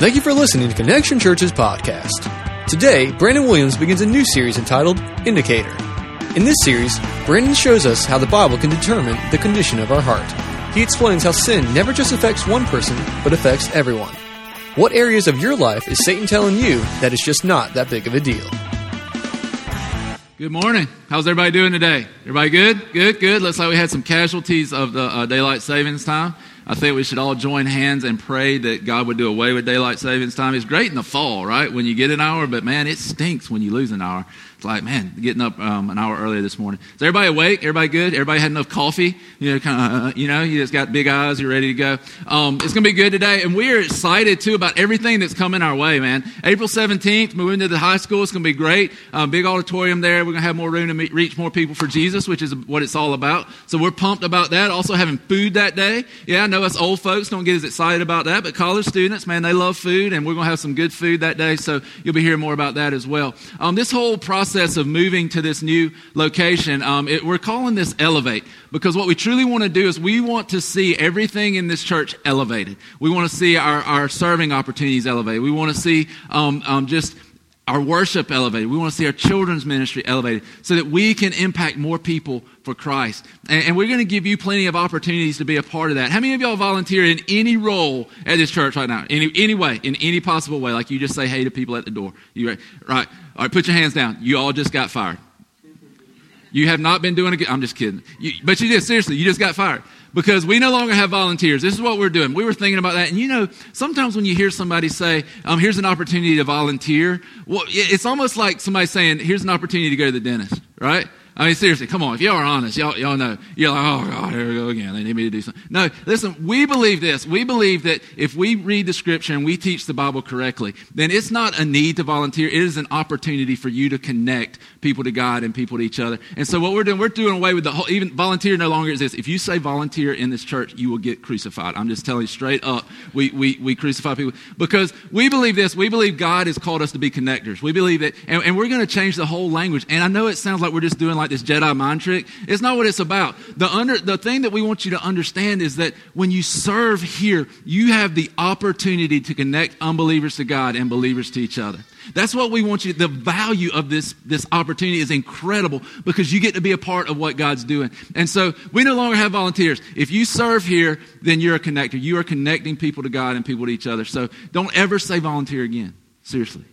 Thank you for listening to Connection Church's podcast. Today, Brandon Williams begins a new series entitled Indicator. In this series, Brandon shows us how the Bible can determine the condition of our heart. He explains how sin never just affects one person, but affects everyone. What areas of your life is Satan telling you that it's just not that big of a deal? Good morning. How's everybody doing today? Everybody good? Good, good. Looks like we had some casualties of the uh, daylight savings time. I think we should all join hands and pray that God would do away with daylight savings time. It's great in the fall, right? When you get an hour, but man, it stinks when you lose an hour. It's like, man, getting up um, an hour earlier this morning. Is everybody awake? Everybody good? Everybody had enough coffee? You know, kind of, uh, you know, you just got big eyes. You're ready to go. Um, it's going to be good today. And we're excited too about everything that's coming our way, man. April 17th, moving to the high school. It's going to be great. Um, big auditorium there. We're going to have more room to meet, reach more people for Jesus, which is what it's all about. So we're pumped about that. Also having food that day. Yeah, I know us old folks don't get as excited about that, but college students, man, they love food and we're going to have some good food that day. So you'll be hearing more about that as well. Um, this whole process of moving to this new location, um, it, we're calling this Elevate because what we truly want to do is we want to see everything in this church elevated. We want to see our, our serving opportunities elevated. We want to see um, um, just our worship elevated. We want to see our children's ministry elevated so that we can impact more people for Christ. And, and we're going to give you plenty of opportunities to be a part of that. How many of y'all volunteer in any role at this church right now? Any, any way, in any possible way, like you just say hey to people at the door. You right? All right, put your hands down. You all just got fired. You have not been doing it. I'm just kidding. You, but you did. Seriously, you just got fired because we no longer have volunteers. This is what we're doing. We were thinking about that. And you know, sometimes when you hear somebody say, um, here's an opportunity to volunteer, well, it's almost like somebody saying, here's an opportunity to go to the dentist, right? I mean, seriously, come on. If y'all are honest, y'all, y'all know. You're like, oh, God, here we go again. They need me to do something. No, listen, we believe this. We believe that if we read the scripture and we teach the Bible correctly, then it's not a need to volunteer. It is an opportunity for you to connect people to God and people to each other. And so what we're doing, we're doing away with the whole, even volunteer no longer exists. If you say volunteer in this church, you will get crucified. I'm just telling you straight up, we, we, we crucify people because we believe this. We believe God has called us to be connectors. We believe that, and, and we're going to change the whole language. And I know it sounds like we're just doing like this Jedi mind trick. It's not what it's about. The under, the thing that we want you to understand is that when you serve here, you have the opportunity to connect unbelievers to God and believers to each other. That's what we want you. The value of this, this opportunity is incredible because you get to be a part of what God's doing. And so we no longer have volunteers. If you serve here, then you're a connector. You are connecting people to God and people to each other. So don't ever say volunteer again. Seriously.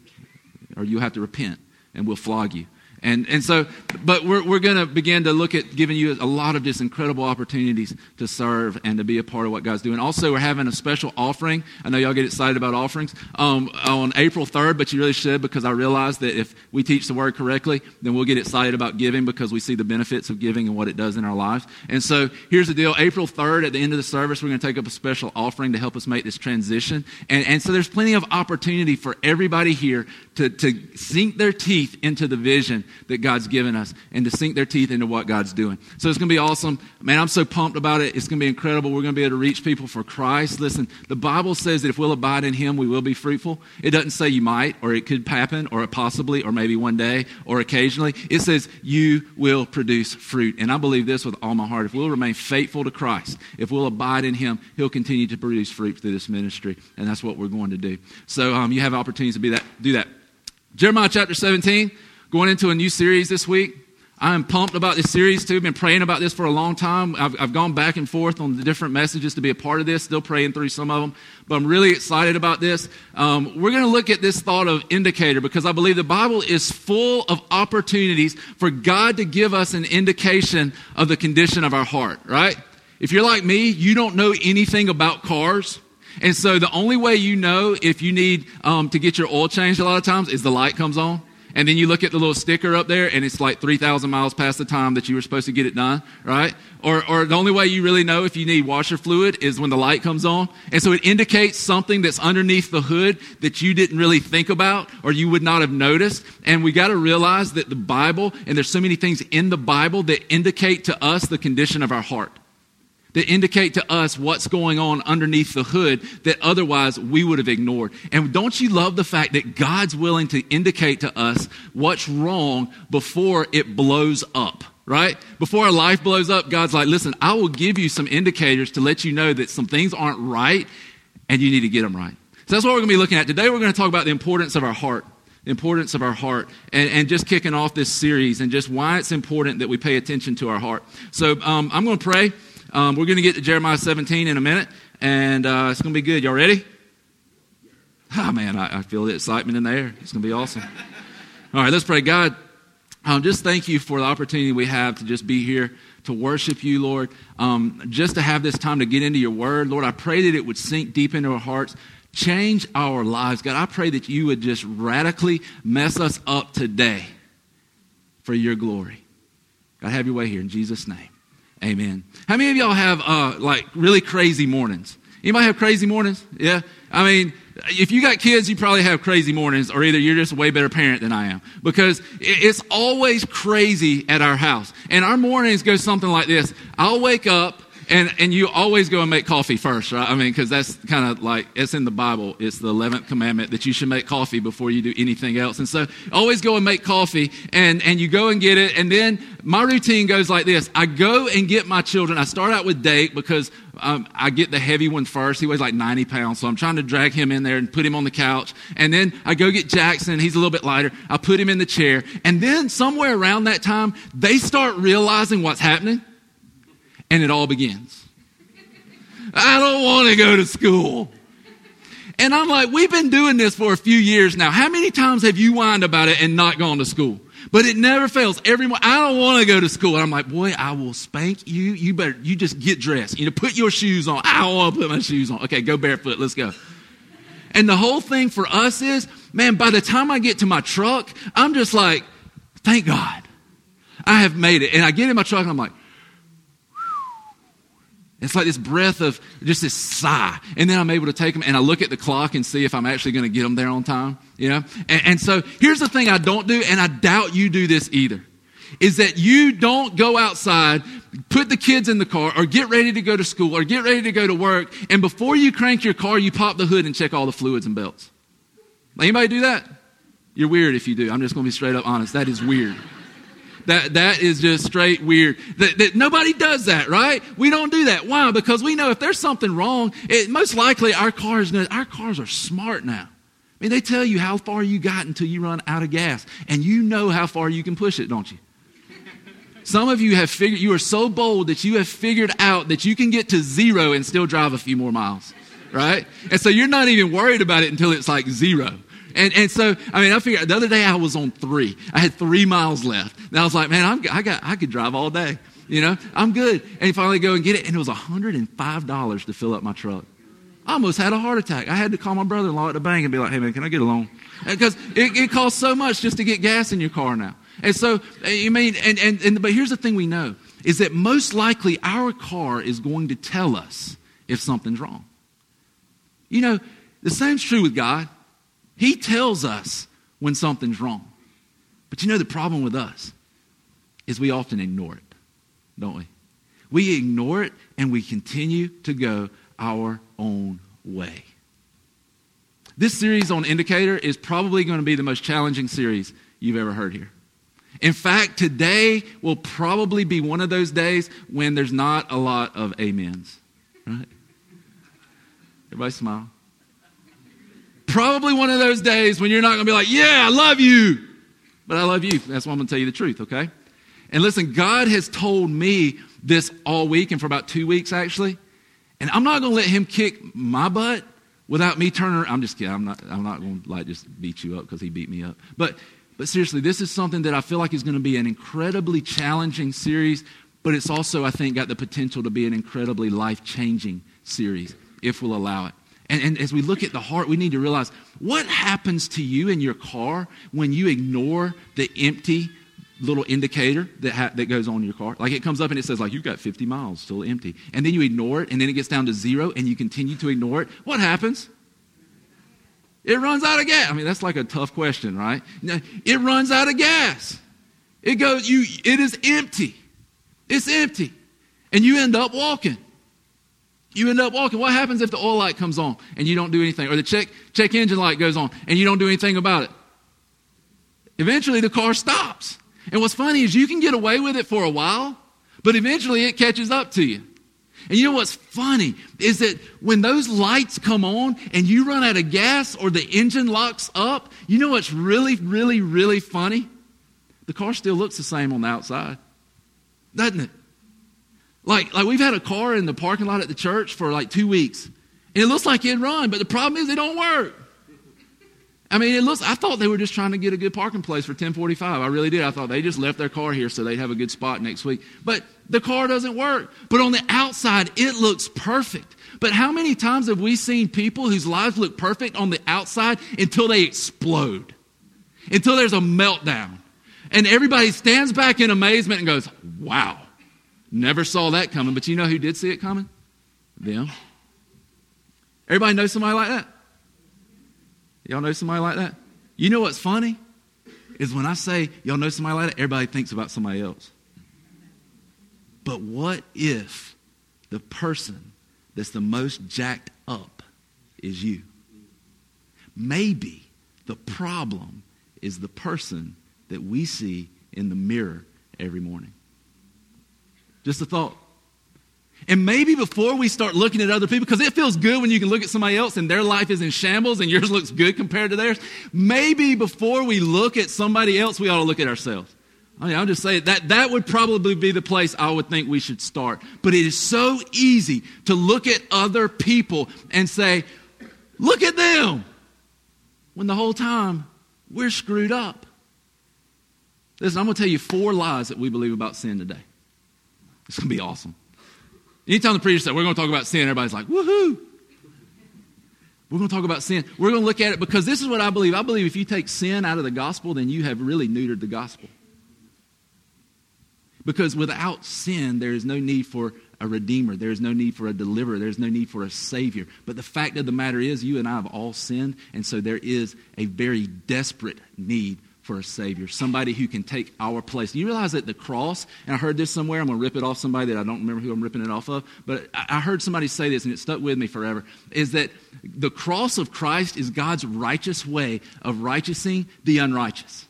Or you'll have to repent and we'll flog you. And, and so, but we're, we're going to begin to look at giving you a lot of just incredible opportunities to serve and to be a part of what God's doing. Also, we're having a special offering. I know y'all get excited about offerings um, on April 3rd, but you really should because I realize that if we teach the word correctly, then we'll get excited about giving because we see the benefits of giving and what it does in our lives. And so, here's the deal April 3rd, at the end of the service, we're going to take up a special offering to help us make this transition. And, and so, there's plenty of opportunity for everybody here to, to sink their teeth into the vision that God's given us and to sink their teeth into what God's doing. So it's going to be awesome. Man, I'm so pumped about it. It's going to be incredible. We're going to be able to reach people for Christ. Listen, the Bible says that if we'll abide in Him, we will be fruitful. It doesn't say you might, or it could happen, or possibly, or maybe one day, or occasionally. It says you will produce fruit. And I believe this with all my heart. If we'll remain faithful to Christ, if we'll abide in Him, He'll continue to produce fruit through this ministry. And that's what we're going to do. So um, you have opportunities to be that, do that. Jeremiah chapter 17 going into a new series this week. I am pumped about this series too. I've been praying about this for a long time. I've, I've, gone back and forth on the different messages to be a part of this. Still praying through some of them, but I'm really excited about this. Um, we're going to look at this thought of indicator because I believe the Bible is full of opportunities for God to give us an indication of the condition of our heart. Right? If you're like me, you don't know anything about cars. And so the only way you know if you need um, to get your oil changed a lot of times is the light comes on and then you look at the little sticker up there and it's like 3,000 miles past the time that you were supposed to get it done, right? Or, or the only way you really know if you need washer fluid is when the light comes on. And so it indicates something that's underneath the hood that you didn't really think about or you would not have noticed. And we got to realize that the Bible, and there's so many things in the Bible that indicate to us the condition of our heart that indicate to us what's going on underneath the hood that otherwise we would have ignored. And don't you love the fact that God's willing to indicate to us what's wrong before it blows up? Right? Before our life blows up, God's like, listen, I will give you some indicators to let you know that some things aren't right and you need to get them right. So that's what we're going to be looking at. Today we're going to talk about the importance of our heart. The importance of our heart. And, and just kicking off this series and just why it's important that we pay attention to our heart. So um, I'm going to pray. Um, we're going to get to Jeremiah 17 in a minute. And uh, it's going to be good. Y'all ready? Oh, man, I, I feel the excitement in the air. It's going to be awesome. All right, let's pray. God, um, just thank you for the opportunity we have to just be here to worship you, Lord, um, just to have this time to get into your word. Lord, I pray that it would sink deep into our hearts, change our lives. God, I pray that you would just radically mess us up today for your glory. God, have your way here in Jesus' name. Amen. How many of y'all have uh, like really crazy mornings? Anybody have crazy mornings? Yeah. I mean, if you got kids, you probably have crazy mornings, or either you're just a way better parent than I am. Because it's always crazy at our house. And our mornings go something like this I'll wake up, and, and you always go and make coffee first, right? I mean, because that's kind of like, it's in the Bible. It's the 11th commandment that you should make coffee before you do anything else. And so always go and make coffee and, and you go and get it. And then my routine goes like this. I go and get my children. I start out with Dake because um, I get the heavy one first. He weighs like 90 pounds. So I'm trying to drag him in there and put him on the couch. And then I go get Jackson. He's a little bit lighter. I put him in the chair. And then somewhere around that time, they start realizing what's happening and it all begins. I don't want to go to school. And I'm like, we've been doing this for a few years now. How many times have you whined about it and not gone to school? But it never fails. Every morning, I don't want to go to school. And I'm like, boy, I will spank you. You better, you just get dressed. You know, put your shoes on. I don't want to put my shoes on. Okay, go barefoot. Let's go. And the whole thing for us is, man, by the time I get to my truck, I'm just like, thank God. I have made it. And I get in my truck and I'm like, it's like this breath of just this sigh. And then I'm able to take them and I look at the clock and see if I'm actually going to get them there on time. You know? And, and, so here's the thing I don't do, and I doubt you do this either, is that you don't go outside, put the kids in the car, or get ready to go to school, or get ready to go to work, and before you crank your car, you pop the hood and check all the fluids and belts. Anybody do that? You're weird if you do. I'm just going to be straight up honest. That is weird. That, that is just straight weird. That, that nobody does that, right? We don't do that. Why? Because we know if there's something wrong, it, most likely our cars, our cars are smart now. I mean, they tell you how far you got until you run out of gas. And you know how far you can push it, don't you? Some of you have figured, you are so bold that you have figured out that you can get to zero and still drive a few more miles, right? And so you're not even worried about it until it's like zero. And, and so, I mean, I figured the other day I was on three. I had three miles left. And I was like, man, I'm, I, got, I could drive all day. You know, I'm good. And finally go and get it. And it was $105 to fill up my truck. I almost had a heart attack. I had to call my brother in law at the bank and be like, hey, man, can I get a loan? Uh, because it, it costs so much just to get gas in your car now. And so, uh, you mean, and, and, and, but here's the thing we know is that most likely our car is going to tell us if something's wrong. You know, the same's true with God. He tells us when something's wrong. But you know, the problem with us is we often ignore it, don't we? We ignore it and we continue to go our own way. This series on Indicator is probably going to be the most challenging series you've ever heard here. In fact, today will probably be one of those days when there's not a lot of amens. Right? Everybody smile. Probably one of those days when you're not going to be like, yeah, I love you. But I love you. That's why I'm going to tell you the truth, okay? And listen, God has told me this all week and for about two weeks actually. And I'm not going to let him kick my butt without me turning around. I'm just kidding. I'm not, I'm not going to like just beat you up because he beat me up. But, but seriously, this is something that I feel like is going to be an incredibly challenging series, but it's also, I think, got the potential to be an incredibly life changing series if we'll allow it. And, and, as we look at the heart, we need to realize what happens to you in your car when you ignore the empty little indicator that, ha- that goes on your car. Like it comes up and it says, like, you've got 50 miles still empty. And then you ignore it, and then it gets down to zero, and you continue to ignore it. What happens? It runs out of gas. I mean, that's like a tough question, right? It runs out of gas. It goes, you, it is empty. It's empty. And you end up walking. You end up walking. What happens if the oil light comes on and you don't do anything? Or the check, check engine light goes on and you don't do anything about it? Eventually the car stops. And what's funny is you can get away with it for a while, but eventually it catches up to you. And you know what's funny is that when those lights come on and you run out of gas or the engine locks up, you know what's really, really, really funny? The car still looks the same on the outside, doesn't it? Like, like we've had a car in the parking lot at the church for like two weeks, and it looks like it run, but the problem is it don't work. I mean, it looks. I thought they were just trying to get a good parking place for 1045. I really did. I thought they just left their car here so they'd have a good spot next week. But the car doesn't work. But on the outside, it looks perfect. But how many times have we seen people whose lives look perfect on the outside until they explode? Until there's a meltdown. And everybody stands back in amazement and goes, wow, never saw that coming. But you know who did see it coming? Them. Everybody know somebody like that? Y'all know somebody like that? You know what's funny? Is when I say y'all know somebody like that, everybody thinks about somebody else. But what if the person that's the most jacked up is you? Maybe the problem is the person that we see in the mirror every morning. Just a thought. And maybe before we start looking at other people, because it feels good when you can look at somebody else and their life is in shambles and yours looks good compared to theirs, maybe before we look at somebody else, we ought to look at ourselves. I mean, I'll just say that that would probably be the place I would think we should start. But it is so easy to look at other people and say, look at them, when the whole time we're screwed up. Listen, I'm going to tell you four lies that we believe about sin today. It's going to be awesome. Anytime the preacher said, we're going to talk about sin, everybody's like, woohoo. We're going to talk about sin. We're going to look at it because this is what I believe. I believe if you take sin out of the gospel, then you have really neutered the gospel. Because without sin, there is no need for a redeemer. There is no need for a deliverer. There's no need for a savior. But the fact of the matter is, you and I have all sinned, and so there is a very desperate need for a Savior, somebody who can take our place. You realize that the cross, and I heard this somewhere, I'm going to rip it off somebody that I don't remember who I'm ripping it off of, but I heard somebody say this and it stuck with me forever, is that the cross of Christ is God's righteous way of righteousing the unrighteous.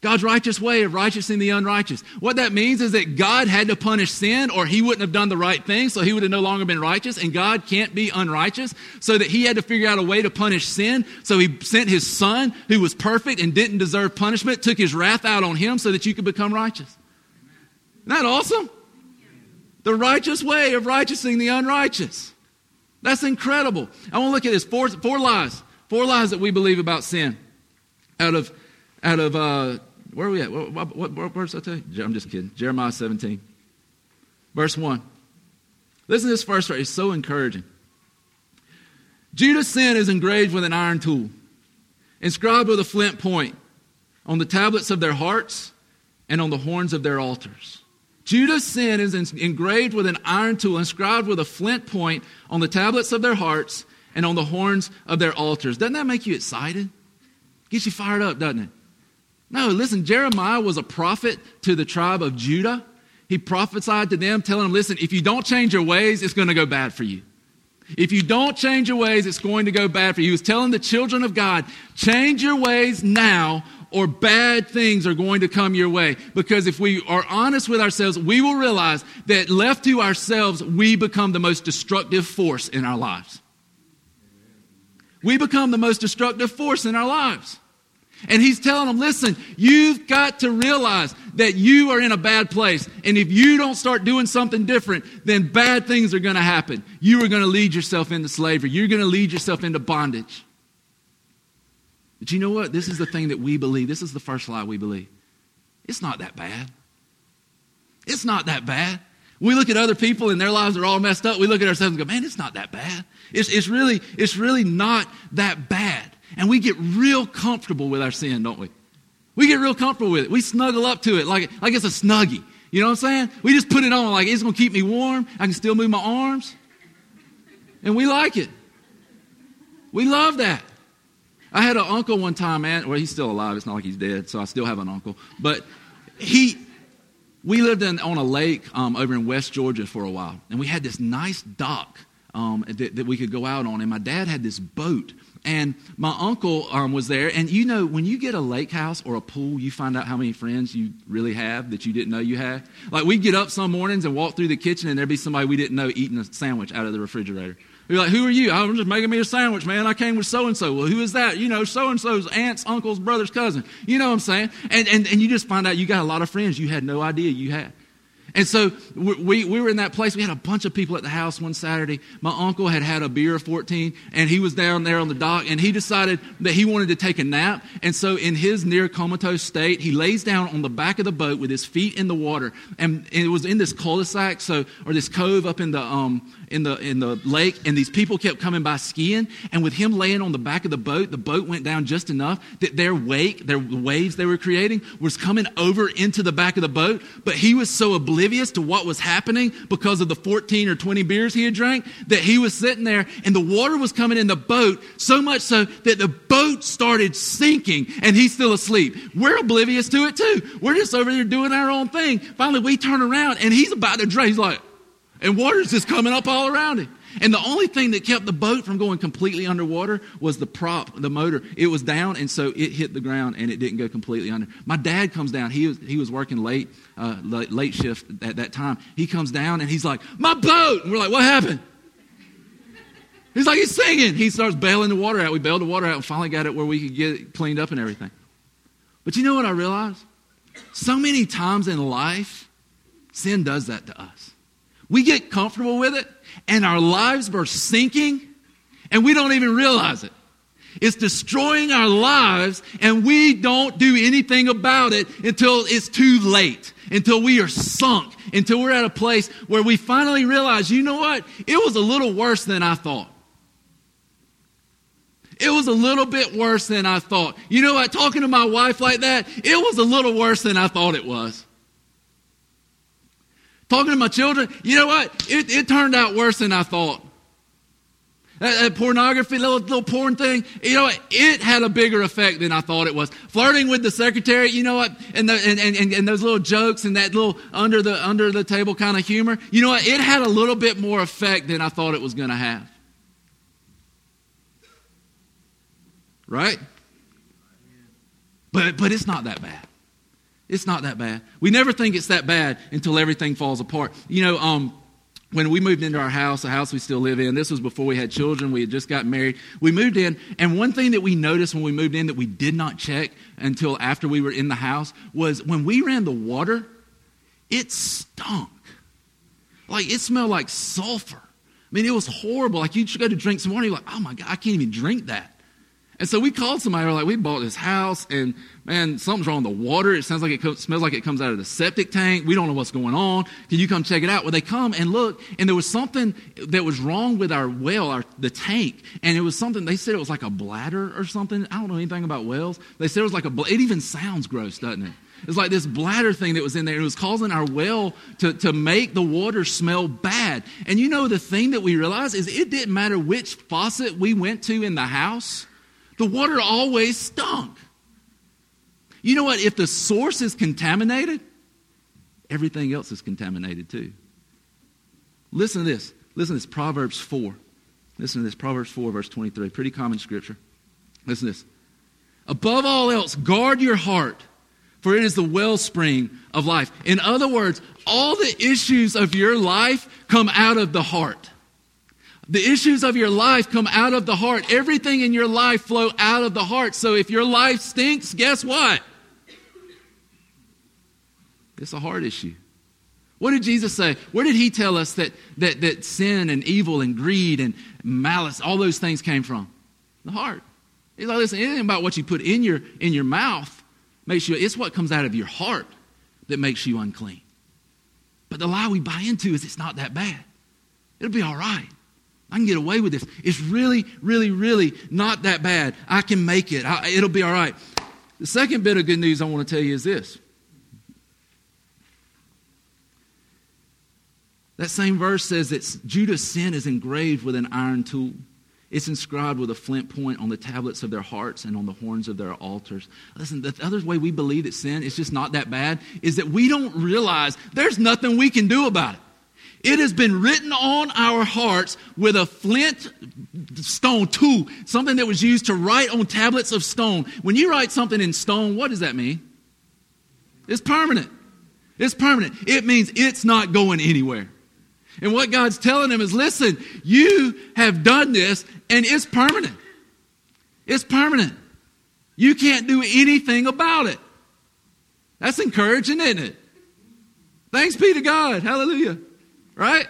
God's righteous way of righteousing the unrighteous. What that means is that God had to punish sin or he wouldn't have done the right thing, so he would have no longer been righteous, and God can't be unrighteous, so that he had to figure out a way to punish sin. So he sent his son, who was perfect and didn't deserve punishment, took his wrath out on him so that you could become righteous. Isn't that awesome? The righteous way of righteousing the unrighteous. That's incredible. I want to look at this four, four lies. Four lies that we believe about sin out of out of uh, where are we at? What, what, what, what verse I tell you? I'm just kidding. Jeremiah 17, verse 1. Listen to this verse. It's so encouraging. Judah's sin is engraved with an iron tool, inscribed with a flint point on the tablets of their hearts and on the horns of their altars. Judah's sin is engraved with an iron tool, inscribed with a flint point on the tablets of their hearts and on the horns of their altars. Doesn't that make you excited? Gets you fired up, doesn't it? No, listen, Jeremiah was a prophet to the tribe of Judah. He prophesied to them, telling them, listen, if you don't change your ways, it's going to go bad for you. If you don't change your ways, it's going to go bad for you. He was telling the children of God, change your ways now, or bad things are going to come your way. Because if we are honest with ourselves, we will realize that left to ourselves, we become the most destructive force in our lives. We become the most destructive force in our lives. And he's telling them, listen, you've got to realize that you are in a bad place. And if you don't start doing something different, then bad things are going to happen. You are going to lead yourself into slavery. You're going to lead yourself into bondage. But you know what? This is the thing that we believe. This is the first lie we believe. It's not that bad. It's not that bad. We look at other people and their lives are all messed up. We look at ourselves and go, man, it's not that bad. It's, it's, really, it's really not that bad. And we get real comfortable with our sin, don't we? We get real comfortable with it. We snuggle up to it like, like it's a snuggie. You know what I'm saying? We just put it on like it's going to keep me warm. I can still move my arms. And we like it. We love that. I had an uncle one time, man. Well, he's still alive. It's not like he's dead, so I still have an uncle. But he, we lived in, on a lake um, over in West Georgia for a while, and we had this nice dock um, that, that we could go out on. And my dad had this boat. And my uncle um, was there. And you know, when you get a lake house or a pool, you find out how many friends you really have that you didn't know you had. Like, we'd get up some mornings and walk through the kitchen, and there'd be somebody we didn't know eating a sandwich out of the refrigerator. We'd be like, Who are you? I'm just making me a sandwich, man. I came with so and so. Well, who is that? You know, so and so's aunt's, uncle's, brother's cousin. You know what I'm saying? And, and, and you just find out you got a lot of friends you had no idea you had. And so we, we were in that place. We had a bunch of people at the house one Saturday. My uncle had had a beer of 14, and he was down there on the dock, and he decided that he wanted to take a nap. And so, in his near comatose state, he lays down on the back of the boat with his feet in the water. And, and it was in this cul-de-sac, so, or this cove up in the, um, in the, in the lake, and these people kept coming by skiing. And with him laying on the back of the boat, the boat went down just enough that their wake, their waves they were creating, was coming over into the back of the boat. But he was so oblivious to what was happening because of the 14 or 20 beers he had drank that he was sitting there and the water was coming in the boat so much so that the boat started sinking and he's still asleep. We're oblivious to it too. We're just over there doing our own thing. Finally, we turn around and he's about to drown. He's like, and water's just coming up all around him. And the only thing that kept the boat from going completely underwater was the prop, the motor. It was down, and so it hit the ground and it didn't go completely under. My dad comes down. He was, he was working late, uh, late, late shift at that time. He comes down and he's like, My boat! And we're like, What happened? He's like, He's singing. He starts bailing the water out. We bailed the water out and finally got it where we could get it cleaned up and everything. But you know what I realized? So many times in life, sin does that to us. We get comfortable with it, and our lives are sinking, and we don't even realize it. It's destroying our lives, and we don't do anything about it until it's too late, until we are sunk, until we're at a place where we finally realize, you know what? It was a little worse than I thought. It was a little bit worse than I thought. You know what? Talking to my wife like that, it was a little worse than I thought it was. Talking to my children, you know what? It, it turned out worse than I thought. That, that, pornography, little, little porn thing, you know what? It had a bigger effect than I thought it was. Flirting with the secretary, you know what? And, the, and, and, and those little jokes and that little under the, under the table kind of humor, you know what? It had a little bit more effect than I thought it was going to have. Right? But, but it's not that bad. It's not that bad. We never think it's that bad until everything falls apart. You know, um, when we moved into our house, the house we still live in, this was before we had children. We had just got married. We moved in, and one thing that we noticed when we moved in that we did not check until after we were in the house was when we ran the water, it stunk. Like it smelled like sulfur. I mean, it was horrible. Like you go to drink some water, you're like, oh my God, I can't even drink that. And so we called somebody. We're like, we bought this house, and man, something's wrong with the water. It sounds like it co- smells like it comes out of the septic tank. We don't know what's going on. Can you come check it out? Well, they come and look, and there was something that was wrong with our well, our the tank, and it was something. They said it was like a bladder or something. I don't know anything about wells. They said it was like a. It even sounds gross, doesn't it? It's like this bladder thing that was in there. And it was causing our well to, to make the water smell bad. And you know, the thing that we realized is it didn't matter which faucet we went to in the house the water always stunk. You know what? If the source is contaminated, everything else is contaminated too. Listen to this. Listen to this. Proverbs 4. Listen to this. Proverbs 4, verse 23. Pretty common scripture. Listen to this. Above all else, guard your heart, for it is the wellspring of life. In other words, all the issues of your life come out of the heart. The issues of your life come out of the heart. Everything in your life flow out of the heart. So if your life stinks, guess what? It's a heart issue. What did Jesus say? Where did he tell us that, that, that sin and evil and greed and malice, all those things came from? The heart. He's like, listen, ain't about what you put in your, in your mouth makes you, it's what comes out of your heart that makes you unclean. But the lie we buy into is it's not that bad. It'll be all right. I can get away with this. It's really, really, really not that bad. I can make it. I, it'll be all right. The second bit of good news I want to tell you is this. That same verse says that Judah's sin is engraved with an iron tool. It's inscribed with a flint point on the tablets of their hearts and on the horns of their altars. Listen, the other way we believe that sin is just not that bad is that we don't realize there's nothing we can do about it. It has been written on our hearts with a flint stone tool, something that was used to write on tablets of stone. When you write something in stone, what does that mean? It's permanent. It's permanent. It means it's not going anywhere. And what God's telling them is listen, you have done this and it's permanent. It's permanent. You can't do anything about it. That's encouraging, isn't it? Thanks be to God. Hallelujah. Right?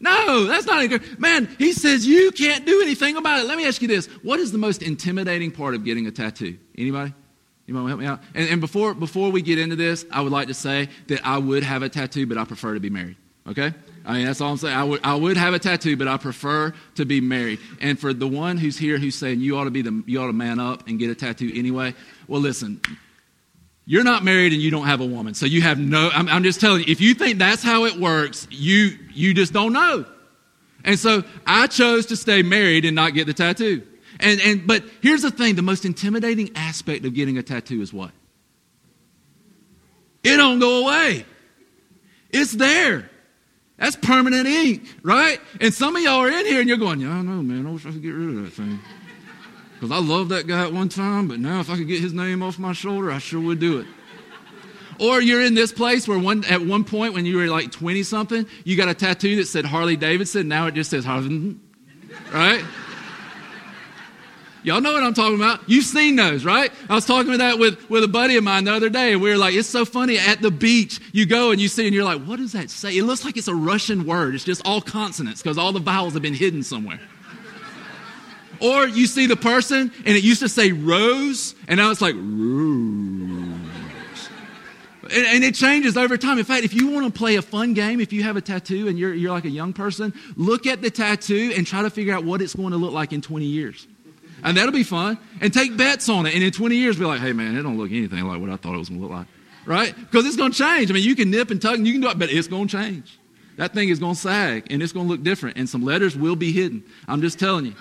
No, that's not encouraging. Man, he says you can't do anything about it. Let me ask you this. What is the most intimidating part of getting a tattoo? Anybody? To help me out? And, and before, before we get into this, I would like to say that I would have a tattoo, but I prefer to be married. Okay? I mean, that's all I'm saying. I would, I would have a tattoo, but I prefer to be married. And for the one who's here who's saying you ought to be the, you ought to man up and get a tattoo anyway, well, listen, you're not married and you don't have a woman. So you have no, I'm, I'm just telling you, if you think that's how it works, you, you just don't know. And so I chose to stay married and not get the tattoo. And, and, but here's the thing the most intimidating aspect of getting a tattoo is what? It don't go away. It's there. That's permanent ink, right? And some of y'all are in here and you're going, yeah, I don't know, man. I wish I could get rid of that thing. Because I loved that guy at one time, but now if I could get his name off my shoulder, I sure would do it. Or you're in this place where one at one point when you were like 20 something, you got a tattoo that said Harley Davidson. Now it just says Harley, right? Y'all know what I'm talking about. You've seen those, right? I was talking about that with, with a buddy of mine the other day, and we were like, it's so funny at the beach. You go and you see, and you're like, what does that say? It looks like it's a Russian word. It's just all consonants because all the vowels have been hidden somewhere. Or you see the person, and it used to say rose, and now it's like rose. And, and, it changes over time. In fact, if you want to play a fun game, if you have a tattoo and you're, you're like a young person, look at the tattoo and try to figure out what it's going to look like in 20 years. And that'll be fun. And take bets on it. And in 20 years, be like, hey, man, it don't look anything like what I thought it was going to look like. Right? Because it's going to change. I mean, you can nip and tuck and you can do it, but it's going to change. That thing is going to sag and it's going to look different. And some letters will be hidden. I'm just telling you.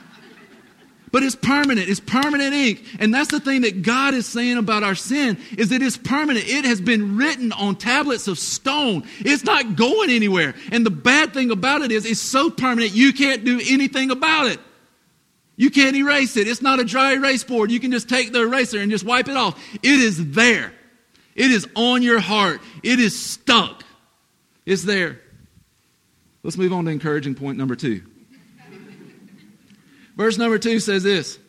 But it's permanent. It's permanent ink. And that's the thing that God is saying about our sin is that it's permanent. It has been written on tablets of stone. It's not going anywhere. And the bad thing about it is it's so permanent you can't do anything about it. You can't erase it. It's not a dry erase board. You can just take the eraser and just wipe it off. It is there. It is on your heart. It is stuck. It's there. Let's move on to encouraging point number two. Verse number two says this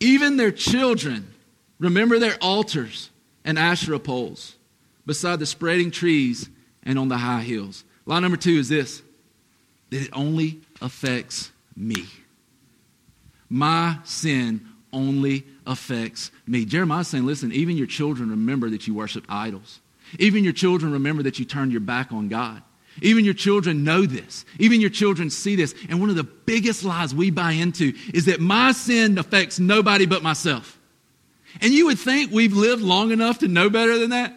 Even their children remember their altars and Asherah poles beside the spreading trees and on the high hills. Line number two is this that it only affects me. My sin only affects me. Jeremiah's saying, listen, even your children remember that you worship idols. Even your children remember that you turned your back on God. Even your children know this. Even your children see this. And one of the biggest lies we buy into is that my sin affects nobody but myself. And you would think we've lived long enough to know better than that.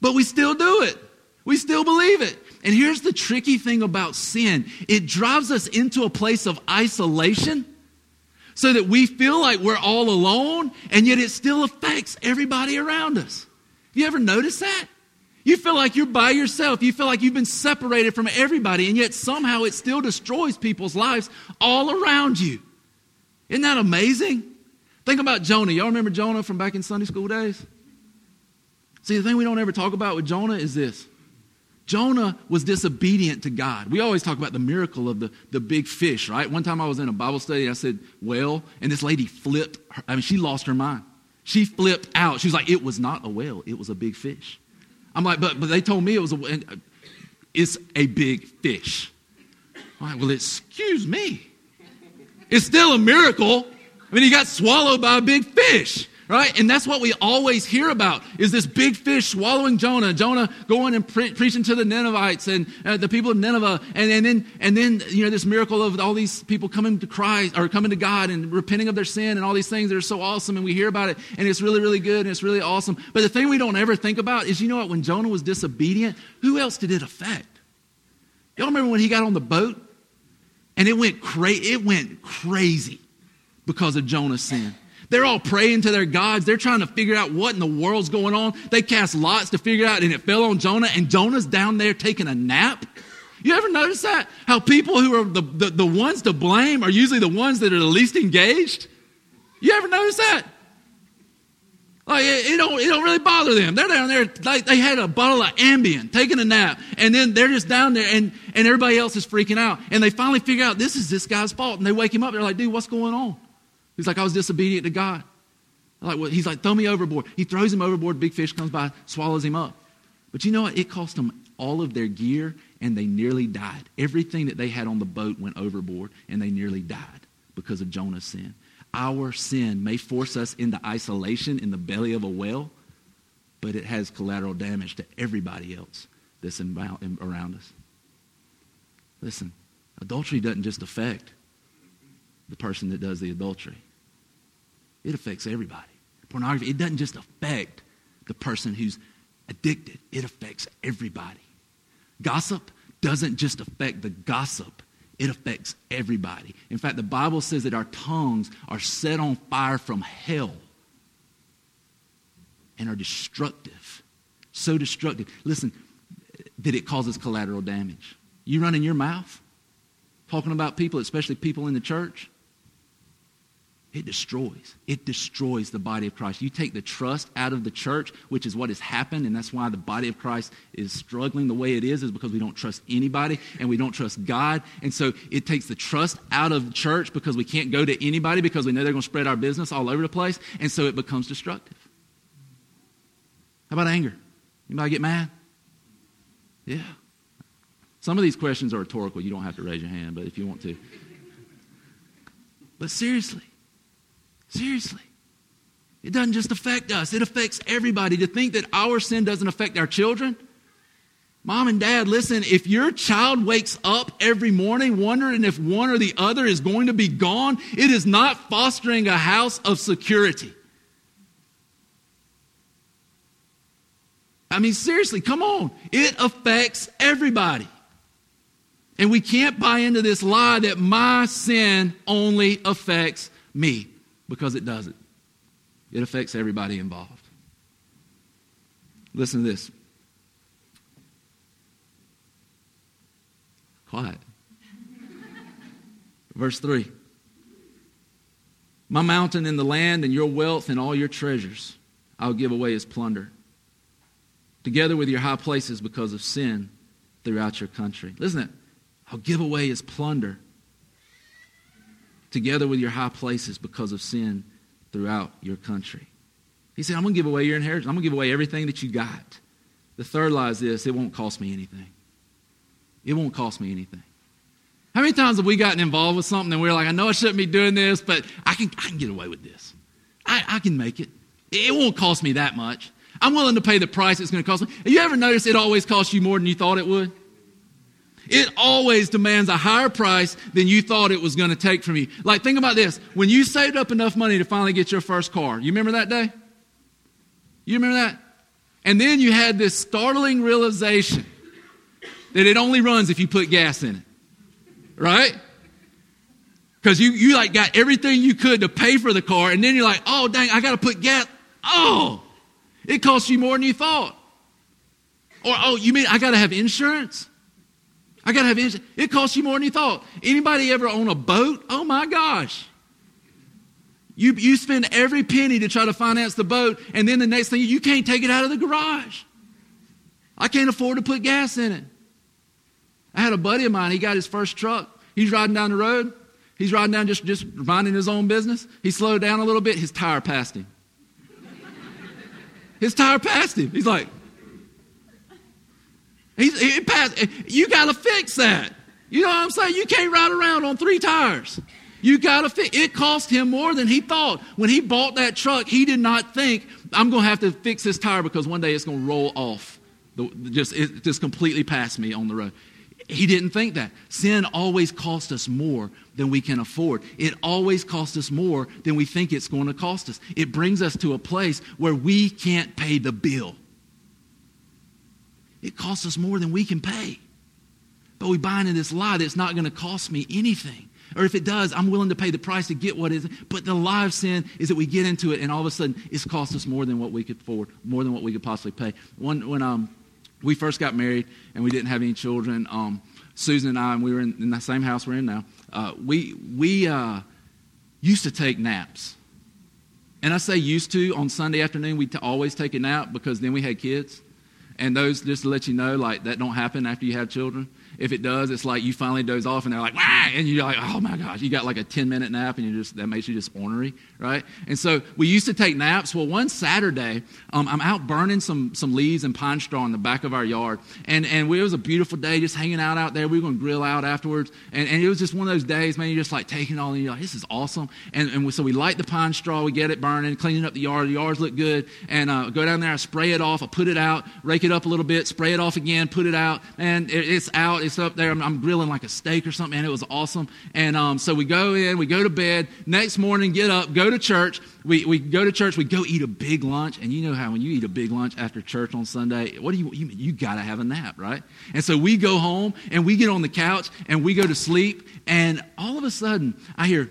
But we still do it. We still believe it. And here's the tricky thing about sin it drives us into a place of isolation so that we feel like we're all alone, and yet it still affects everybody around us. You ever notice that? You feel like you're by yourself. You feel like you've been separated from everybody, and yet somehow it still destroys people's lives all around you. Isn't that amazing? Think about Jonah. Y'all remember Jonah from back in Sunday school days? See, the thing we don't ever talk about with Jonah is this Jonah was disobedient to God. We always talk about the miracle of the, the big fish, right? One time I was in a Bible study, I said, well, and this lady flipped, her, I mean, she lost her mind. She flipped out. She was like, it was not a whale, it was a big fish. I'm like, but, but they told me it was a, uh, it's a big fish. I'm like, well, excuse me. It's still a miracle. I mean, he got swallowed by a big fish. Right? And that's what we always hear about is this big fish swallowing Jonah, Jonah going and pre- preaching to the Ninevites and uh, the people of Nineveh. And, and then, and then, you know, this miracle of all these people coming to Christ or coming to God and repenting of their sin and all these things that are so awesome. And we hear about it and it's really, really good and it's really awesome. But the thing we don't ever think about is, you know what? When Jonah was disobedient, who else did it affect? Y'all remember when he got on the boat and it went cra- it went crazy because of Jonah's sin. They're all praying to their gods. They're trying to figure out what in the world's going on. They cast lots to figure out, and it fell on Jonah, and Jonah's down there taking a nap. You ever notice that? How people who are the, the, the ones to blame are usually the ones that are the least engaged? You ever notice that? Like it, it, don't it don't really bother them. They're down there like they had a bottle of Ambien, taking a nap, and then they're just down there, and and everybody else is freaking out. And they finally figure out this is this guy's fault, and they wake him up. They're like, "Dude, what's going on?" He's like, "I was disobedient to God." like, well, he's like, "Throw me overboard." He throws him overboard. Big fish comes by, swallows him up. But you know what? It cost them all of their gear, and they nearly died. Everything that they had on the boat went overboard, and they nearly died because of Jonah's sin our sin may force us into isolation in the belly of a whale, but it has collateral damage to everybody else that's around us. Listen, adultery doesn't just affect the person that does the adultery, it affects everybody. Pornography, it doesn't just affect the person who's addicted, it affects everybody. Gossip doesn't just affect the gossip, it affects everybody. In fact, the Bible says that our tongues are set on fire from hell and are destructive. So destructive. Listen, that it causes collateral damage. You running your mouth talking about people, especially people in the church, it destroys. It destroys the body of Christ. You take the trust out of the church, which is what has happened, and that's why the body of Christ is struggling the way it is, is because we don't trust anybody and we don't trust God. And so it takes the trust out of church because we can't go to anybody because we know they're going to spread our business all over the place, and so it becomes destructive. How about anger? Anybody get mad? Yeah. Some of these questions are rhetorical. You don't have to raise your hand, but if you want to. But seriously, Seriously. It doesn't just affect us, it affects everybody. To think that our sin doesn't affect our children. Mom and dad, listen, if your child wakes up every morning wondering if one or the other is going to be gone, it is not fostering a house of security. I mean, seriously, come on. It affects everybody. And we can't buy into this lie that my sin only affects me because it doesn't. It affects everybody involved. Listen to this. Quiet. Verse 3 My mountain in the land and your wealth and all your treasures I'll give away as plunder, together with your high places because of sin throughout your country. Listen to that. I'll give away as plunder together with your high places because of sin throughout your country. He said, I'm going to give away your inheritance. I'm going to give away everything that you got. The third lie is this it won't cost me anything. It won't cost me anything. How many times have we gotten involved with something and we're like, I know I shouldn't be doing this, but I can, I can get away with this. I, I can make it. It won't cost me that much. I'm willing to pay the price it's going to cost me. Have you ever noticed it always costs you more than you thought it would? It always demands a higher price than you thought it was going to take from you. Like, think about this. When you saved up enough money to finally get your first car, you remember that day? You remember that? And then you had this startling realization that it only runs if you put gas in it. Right? Because you, you like got everything you could to pay for the car, and then you're like, oh dang, I gotta put gas. Oh, it costs you more than you thought. Or oh, you mean I gotta have insurance? I got to have insurance. It costs you more than you thought. Anybody ever own a boat? Oh my gosh. You, you spend every penny to try to finance the boat, and then the next thing, you can't take it out of the garage. I can't afford to put gas in it. I had a buddy of mine, he got his first truck. He's riding down the road. He's riding down just, just minding his own business. He slowed down a little bit, his tire passed him. his tire passed him. He's like, He's, he passed. Eh, you got to fix that. You know what I'm saying? You can't ride around on three tires. You got to fix. It cost him more than he thought. When he bought that truck, he did not think I'm going to have to fix this tire because one day it's going to roll off. The, just it just completely past me on the road. He didn't think that. Sin always costs us more than we can afford. It always costs us more than we think it's going to cost us. It brings us to a place where we can't pay the bill. It costs us more than we can pay. But we buy into this lie that it's not going to cost me anything. Or if it does, I'm willing to pay the price to get what is. But the lie of sin is that we get into it and all of a sudden it's cost us more than what we could afford, more than what we could possibly pay. One, when um, we first got married and we didn't have any children, um, Susan and I, and we were in, in the same house we're in now, uh, we, we uh, used to take naps. And I say used to, on Sunday afternoon, we always take a nap because then we had kids. And those, just to let you know, like that don't happen after you have children. If it does, it's like you finally doze off and they're like, Wah! and you're like, oh my gosh, you got like a 10 minute nap and you just, that makes you just ornery, right? And so we used to take naps. Well, one Saturday, um, I'm out burning some, some leaves and pine straw in the back of our yard. And, and it was a beautiful day, just hanging out out there. We were going to grill out afterwards. And, and it was just one of those days, man, you're just like taking it all and you're like, this is awesome. And, and so we light the pine straw, we get it burning, cleaning up the yard. The yards look good. And uh, go down there, I spray it off, I put it out, rake it up a little bit, spray it off again, put it out. And it, it's out, it's up there. I'm, I'm grilling like a steak or something, and it was awesome. And um, so we go in, we go to bed. Next morning, get up, go to church. We, we go to church, we go eat a big lunch. And you know how when you eat a big lunch after church on Sunday, what do you, you, you got to have a nap, right? And so we go home and we get on the couch and we go to sleep. And all of a sudden, I hear,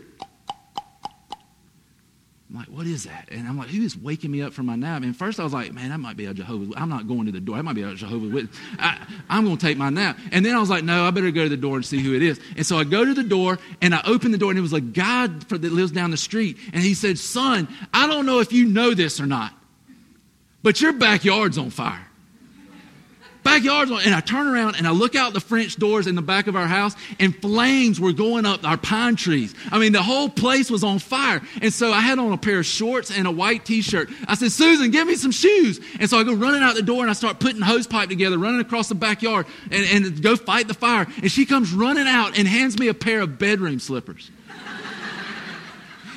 I'm like, what is that? And I'm like, who is waking me up from my nap? And first I was like, man, that might be a Jehovah's. I'm not going to the door. That might be a Jehovah's Witness. I, am going to take my nap. And then I was like, no, I better go to the door and see who it is. And so I go to the door and I open the door and it was a guy that lives down the street. And he said, son, I don't know if you know this or not, but your backyard's on fire backyard's on. And I turn around and I look out the French doors in the back of our house, and flames were going up our pine trees. I mean, the whole place was on fire. And so I had on a pair of shorts and a white t shirt. I said, Susan, give me some shoes. And so I go running out the door and I start putting hose pipe together, running across the backyard and, and go fight the fire. And she comes running out and hands me a pair of bedroom slippers.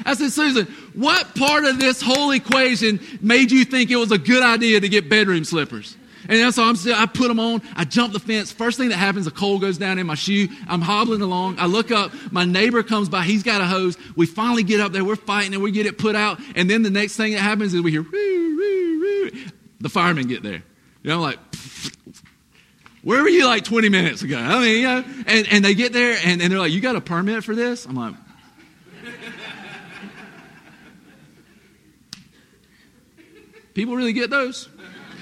I said, Susan, what part of this whole equation made you think it was a good idea to get bedroom slippers? And so I'm still, I put them on. I jump the fence. First thing that happens, a coal goes down in my shoe. I'm hobbling along. I look up. My neighbor comes by. He's got a hose. We finally get up there. We're fighting and we get it put out. And then the next thing that happens is we hear, roo, roo, roo. the firemen get there. You know, I'm like, where were you like 20 minutes ago? I mean, you know, and, and they get there and, and they're like, you got a permit for this? I'm like, people really get those?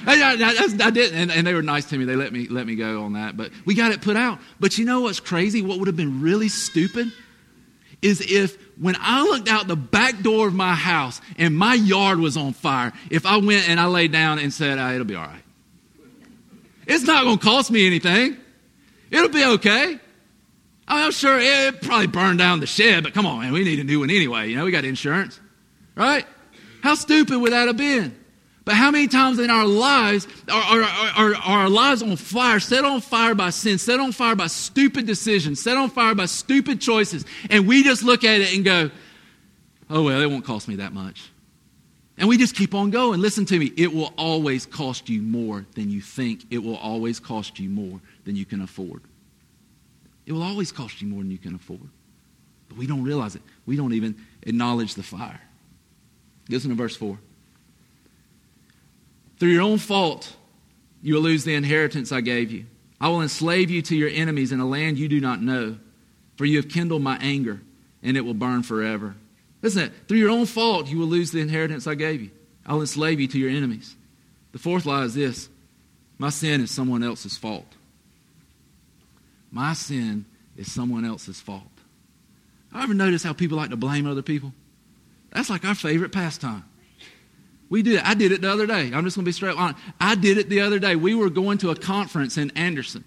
Uh, I, I, I did, and, and, they were nice to me. They let me let me go on that, but we got it put out. But you know what's crazy? What would have been really stupid is if when I looked out the back door of my house and my yard was on fire, if I went and I laid down and said, oh, "It'll be all right," it's not going to cost me anything. It'll be okay. I mean, I'm sure it probably burned down the shed, but come on, man, we need a new one anyway. You know, we got insurance, right? How stupid would that have been? But how many times in our lives are, are, are, are, our lives on fire, set on fire by sin, set on fire by stupid decisions, set on fire by stupid choices, and we just look at it and go, oh, well, it won't cost me that much. And we just keep on going. Listen to me, it will always cost you more than you think. It will always cost you more than you can afford. It will always cost you more than you can afford. But we don't realize it. We don't even acknowledge the fire. Listen to verse 4. Through your own fault, you will lose the inheritance I gave you. I will enslave you to your enemies in a land you do not know, for you have kindled my anger, and it will burn forever. Listen, through your own fault, you will lose the inheritance I gave you. I'll enslave you to your enemies. The fourth lie is this my sin is someone else's fault. My sin is someone else's fault. I ever notice how people like to blame other people? That's like our favorite pastime. We did it. I did it the other day. I'm just going to be straight on. I did it the other day. We were going to a conference in Anderson,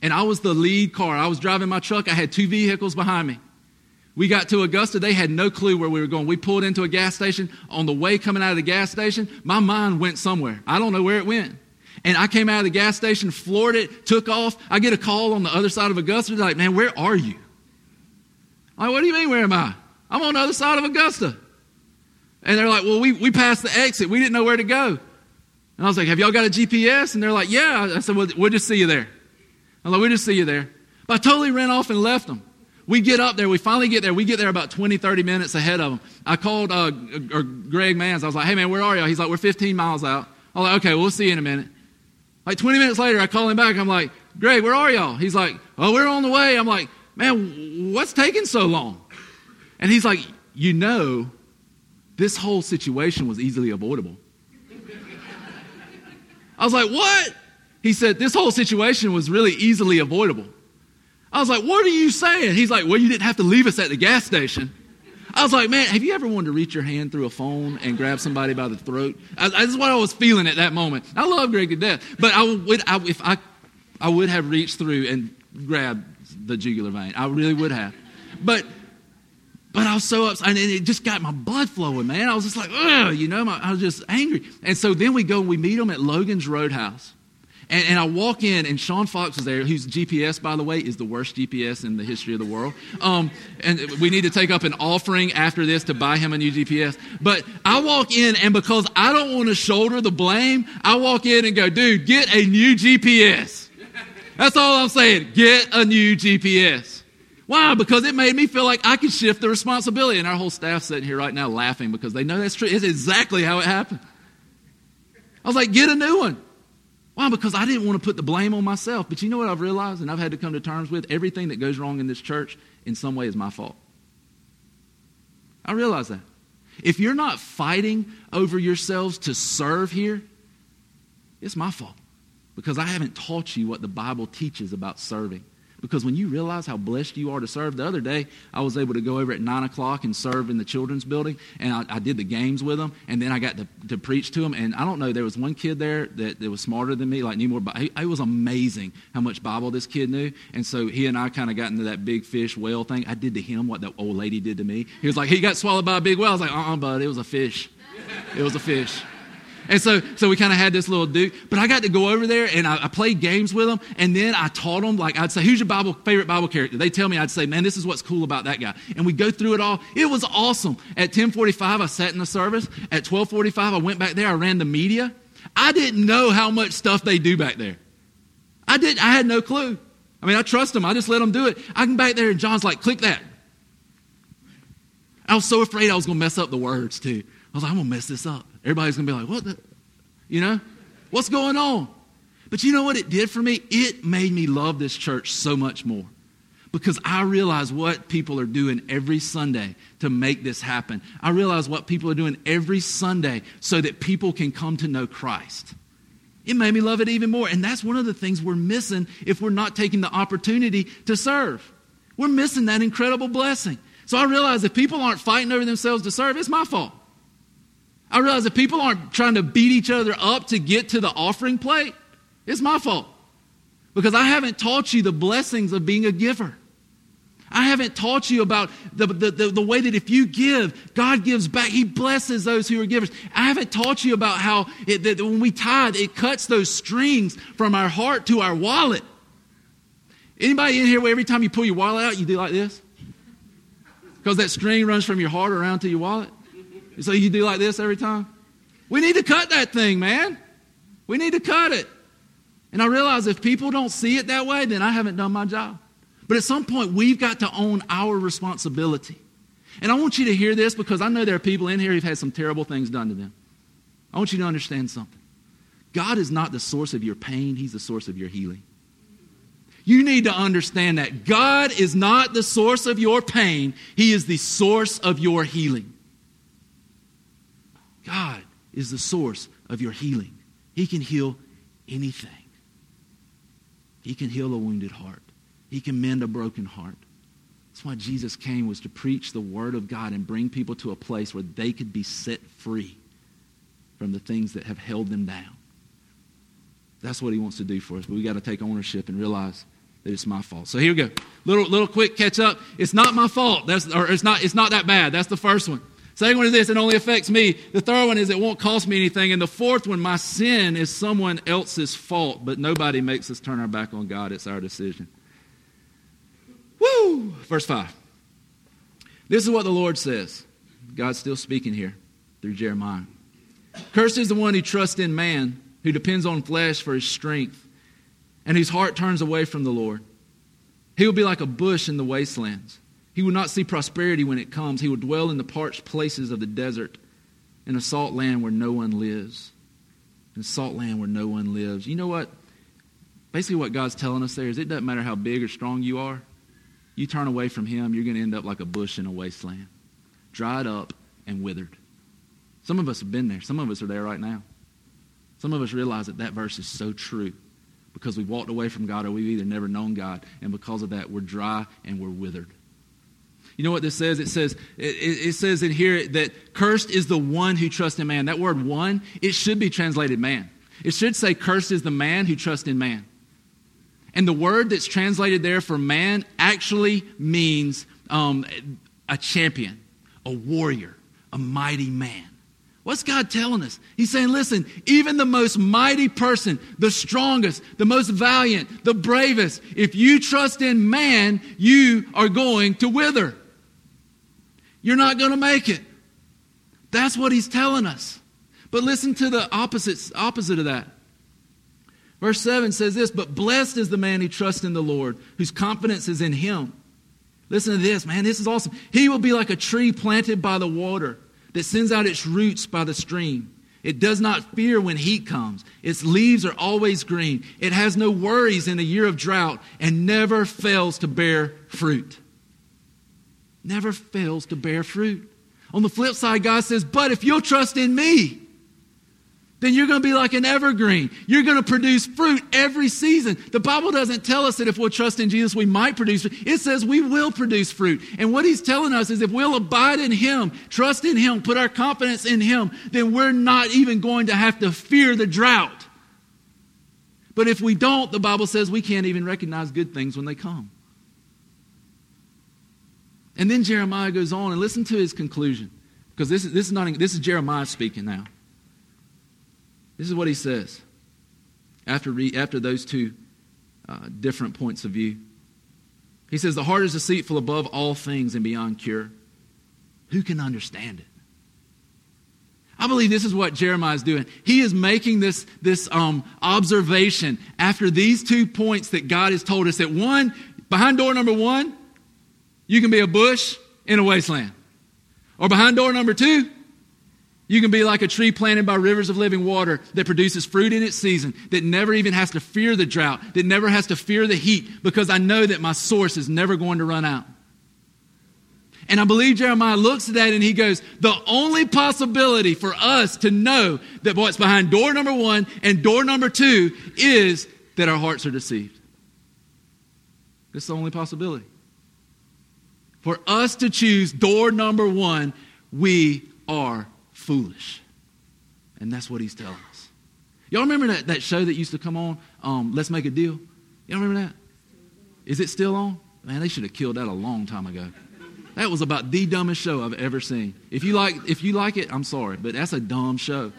and I was the lead car. I was driving my truck. I had two vehicles behind me. We got to Augusta. They had no clue where we were going. We pulled into a gas station. On the way coming out of the gas station, my mind went somewhere. I don't know where it went. And I came out of the gas station, floored it, took off. I get a call on the other side of Augusta. They're like, man, where are you? I'm like, what do you mean, where am I? I'm on the other side of Augusta. And they're like, well, we, we passed the exit. We didn't know where to go. And I was like, have y'all got a GPS? And they're like, yeah. I said, well, we'll just see you there. I'm like, we'll just see you there. But I totally ran off and left them. We get up there. We finally get there. We get there about 20, 30 minutes ahead of them. I called uh, or Greg Mans. I was like, hey, man, where are y'all? He's like, we're 15 miles out. I'm like, okay, we'll see you in a minute. Like 20 minutes later, I call him back. I'm like, Greg, where are y'all? He's like, oh, we're on the way. I'm like, man, what's taking so long? And he's like, you know, this whole situation was easily avoidable. I was like, what? He said, this whole situation was really easily avoidable. I was like, what are you saying? He's like, well, you didn't have to leave us at the gas station. I was like, man, have you ever wanted to reach your hand through a phone and grab somebody by the throat? I, is what I was feeling at that moment. I love Greg to death, but I would, I, if I, I would have reached through and grabbed the jugular vein. I really would have. But, but I was so upset, and it just got my blood flowing, man. I was just like, ugh, you know, my, I was just angry. And so then we go and we meet them at Logan's Roadhouse. And, and, I walk in, and Sean Fox is there, whose GPS, by the way, is the worst GPS in the history of the world. Um, and we need to take up an offering after this to buy him a new GPS. But I walk in, and because I don't want to shoulder the blame, I walk in and go, dude, get a new GPS. That's all I'm saying. Get a new GPS. Why? Because it made me feel like I could shift the responsibility. And our whole staff sitting here right now laughing because they know that's true. It's exactly how it happened. I was like, get a new one. Why? Because I didn't want to put the blame on myself. But you know what I've realized and I've had to come to terms with? Everything that goes wrong in this church in some way is my fault. I realize that. If you're not fighting over yourselves to serve here, it's my fault because I haven't taught you what the Bible teaches about serving. Because when you realize how blessed you are to serve, the other day I was able to go over at 9 o'clock and serve in the children's building, and I, I did the games with them, and then I got to, to, preach to them. And I don't know, there was one kid there that, that was smarter than me, like knew more. But it was amazing how much Bible this kid knew. And so he and I kind of got into that big fish whale thing. I did to him what that old lady did to me. He was like, he got swallowed by a big whale. I was like, uh uh-uh, bud, it was a fish. It was a fish. And so, so we kind of had this little dude. But I got to go over there and I, I, played games with them. And then I taught them, like, I'd say, who's your Bible, favorite Bible character? They tell me, I'd say, man, this is what's cool about that guy. And we go through it all. It was awesome. At 1045, I sat in the service. At 1245, I went back there. I ran the media. I didn't know how much stuff they do back there. I didn't, I had no clue. I mean, I trust them. I just let them do it. I come back there and John's like, click that. I was so afraid I was going to mess up the words too. I was like, I'm going to mess this up. Everybody's going to be like, what the? You know? What's going on? But you know what it did for me? It made me love this church so much more. Because I realize what people are doing every Sunday to make this happen. I realize what people are doing every Sunday so that people can come to know Christ. It made me love it even more. And that's one of the things we're missing if we're not taking the opportunity to serve. We're missing that incredible blessing. So I realize if people aren't fighting over themselves to serve, it's my fault. I realize that people aren't trying to beat each other up to get to the offering plate. It's my fault because I haven't taught you the blessings of being a giver. I haven't taught you about the, the, the, the, way that if you give, God gives back. He blesses those who are givers. I haven't taught you about how it, that when we tithe, it cuts those strings from our heart to our wallet. Anybody in here where every time you pull your wallet out, you do like this? Because that string runs from your heart around to your wallet? So you do like this every time? We need to cut that thing, man. We need to cut it. And I realize if people don't see it that way, then I haven't done my job. But at some point, we've got to own our responsibility. And I want you to hear this because I know there are people in here who've had some terrible things done to them. I want you to understand something. God is not the source of your pain, He's the source of your healing. You need to understand that God is not the source of your pain, He is the source of your healing. God is the source of your healing. He can heal anything. He can heal a wounded heart. He can mend a broken heart. That's why Jesus came was to preach the word of God and bring people to a place where they could be set free from the things that have held them down. That's what he wants to do for us. But we got to take ownership and realize that it's my fault. So here we go. Little little quick catch up. It's not my fault. That's or it's not it's not that bad. That's the first one. Second one is this, it only affects me. The third one is it won't cost me anything. And the fourth one, my sin is someone else's fault, but nobody makes us turn our back on God. It's our decision. Woo! Verse 5. This is what the Lord says. God's still speaking here through Jeremiah. Cursed is the one who trusts in man, who depends on flesh for his strength, and whose heart turns away from the Lord. He will be like a bush in the wastelands he will not see prosperity when it comes. He will dwell in the parched places of the desert, in a salt land where no one lives. In a salt land where no one lives. You know what? Basically, what God's telling us there is it doesn't matter how big or strong you are, you turn away from him, you're going to end up like a bush in a wasteland, dried up and withered. Some of us have been there. Some of us are there right now. Some of us realize that that verse is so true because we've walked away from God or we've either never known God, and because of that, we're dry and we're withered. You know what this says? It says it, it, says in here that cursed is the one who trusts in man. That word "one" it should be translated "man." It should say cursed is the man who trusts in man. And the word that's translated there for man actually means um, a champion, a warrior, a mighty man. What's God telling us? He's saying, listen, even the most mighty person, the strongest, the most valiant, the bravest, if you trust in man, you are going to wither. You're not going to make it. That's what he's telling us. But listen to the opposite, opposite of that. Verse 7 says this But blessed is the man who trusts in the Lord, whose confidence is in him. Listen to this, man. This is awesome. He will be like a tree planted by the water that sends out its roots by the stream. It does not fear when heat comes. Its leaves are always green. It has no worries in a year of drought and never fails to bear fruit. Never fails to bear fruit. On the flip side, God says, But if you'll trust in me, then you're going to be like an evergreen. You're going to produce fruit every season. The Bible doesn't tell us that if we'll trust in Jesus, we might produce fruit. It says we will produce fruit. And what he's telling us is if we'll abide in him, trust in him, put our confidence in him, then we're not even going to have to fear the drought. But if we don't, the Bible says we can't even recognize good things when they come. And then Jeremiah goes on and listen to his conclusion. Because this is, this is, not, this is Jeremiah speaking now. This is what he says after, re, after those two uh, different points of view. He says, The heart is deceitful above all things and beyond cure. Who can understand it? I believe this is what Jeremiah is doing. He is making this, this um, observation after these two points that God has told us that one, behind door number one, you can be a bush in a wasteland. Or behind door number two, you can be like a tree planted by rivers of living water that produces fruit in its season, that never even has to fear the drought, that never has to fear the heat, because I know that my source is never going to run out. And I believe Jeremiah looks at that and he goes, The only possibility for us to know that what's behind door number one and door number two is that our hearts are deceived. This is the only possibility. For us to choose door number one, we are foolish. And that's what he's telling us. Y'all remember that, that show that used to come on, um, Let's Make a Deal? Y'all remember that? Is it still on? Man, they should have killed that a long time ago. That was about the dumbest show I've ever seen. If you like, if you like it, I'm sorry, but that's a dumb show.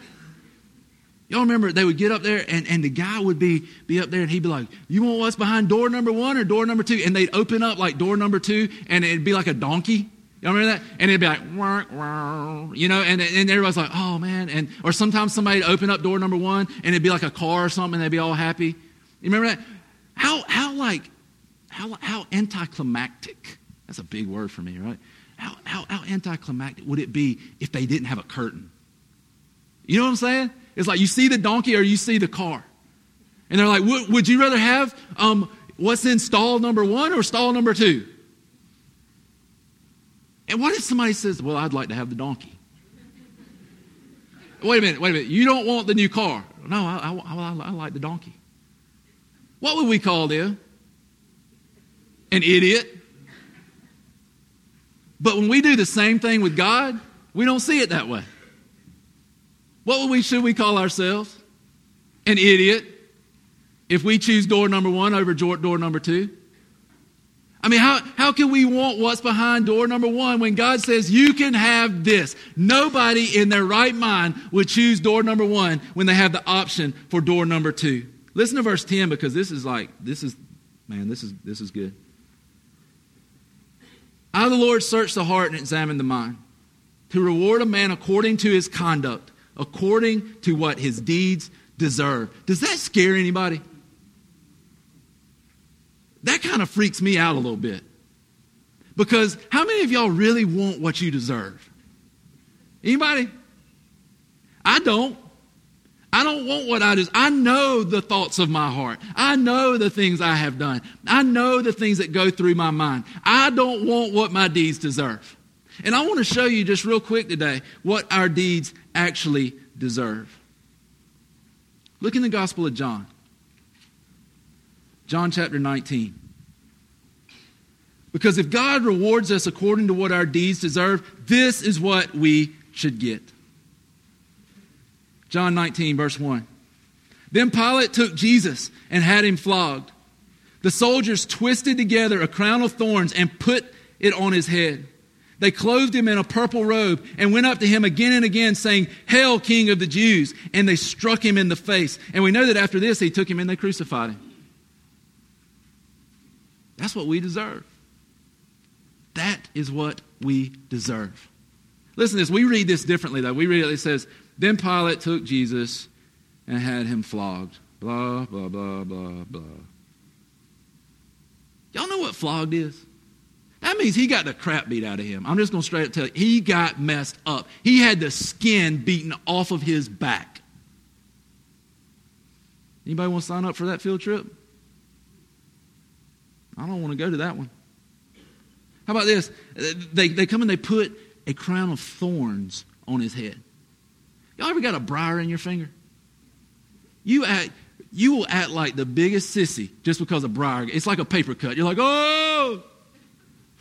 Y'all remember they would get up there and, and the guy would be, be up there and he'd be like, You want what's behind door number one or door number two? And they'd open up like door number two and it'd be like a donkey. Y'all remember that? And it'd be like, wah, wah, you know, and, and everybody's like, oh man. And, or sometimes somebody'd open up door number one and it'd be like a car or something and they'd be all happy. You remember that? How, how like, how, how anticlimactic, that's a big word for me, right? How, how, how anticlimactic would it be if they didn't have a curtain? You know what I'm saying? It's like you see the donkey or you see the car. And they're like, would you rather have um, what's in stall number one or stall number two? And what if somebody says, Well, I'd like to have the donkey? wait a minute, wait a minute. You don't want the new car. No, I, I, I, I like the donkey. What would we call them? An idiot. But when we do the same thing with God, we don't see it that way. What we, should we call ourselves? An idiot. If we choose door number one over door number two. I mean, how, how can we want what's behind door number one when God says you can have this? Nobody in their right mind would choose door number one when they have the option for door number two. Listen to verse 10 because this is like, this is, man, this is, this is good. I, the Lord, search the heart and examine the mind to reward a man according to his conduct, according to what his deeds deserve. Does that scare anybody? that kind of freaks me out a little bit. Because how many of y'all really want what you deserve? Anybody? I don't. I don't want what I do. I know the thoughts of my heart. I know the things I have done. I know the things that go through my mind. I don't want what my deeds deserve. And I want to show you just real quick today what our deeds actually deserve. Look in the Gospel of John. John chapter 19. Because if God rewards us according to what our deeds deserve, this is what we should get. John 19, verse 1. Then Pilate took Jesus and had him flogged. The soldiers twisted together a crown of thorns and put it on his head. They clothed him in a purple robe and went up to him again and again, saying, Hail, King of the Jews! And they struck him in the face. And we know that after this, they took him and they crucified him. That's what we deserve. That is what we deserve. Listen to this. We read this differently, though. We read it, it says, then Pilate took Jesus and had him flogged. Blah, blah, blah, blah, blah. Y'all know what flogged is? That means he got the crap beat out of him. I'm just going to straight up tell you. He got messed up. He had the skin beaten off of his back. Anybody want to sign up for that field trip? I don't want to go to that one. How about this? They, they come and they put a crown of thorns on his head. Y'all ever got a briar in your finger? You act, you will act like the biggest sissy just because a briar. It's like a paper cut. You're like, oh!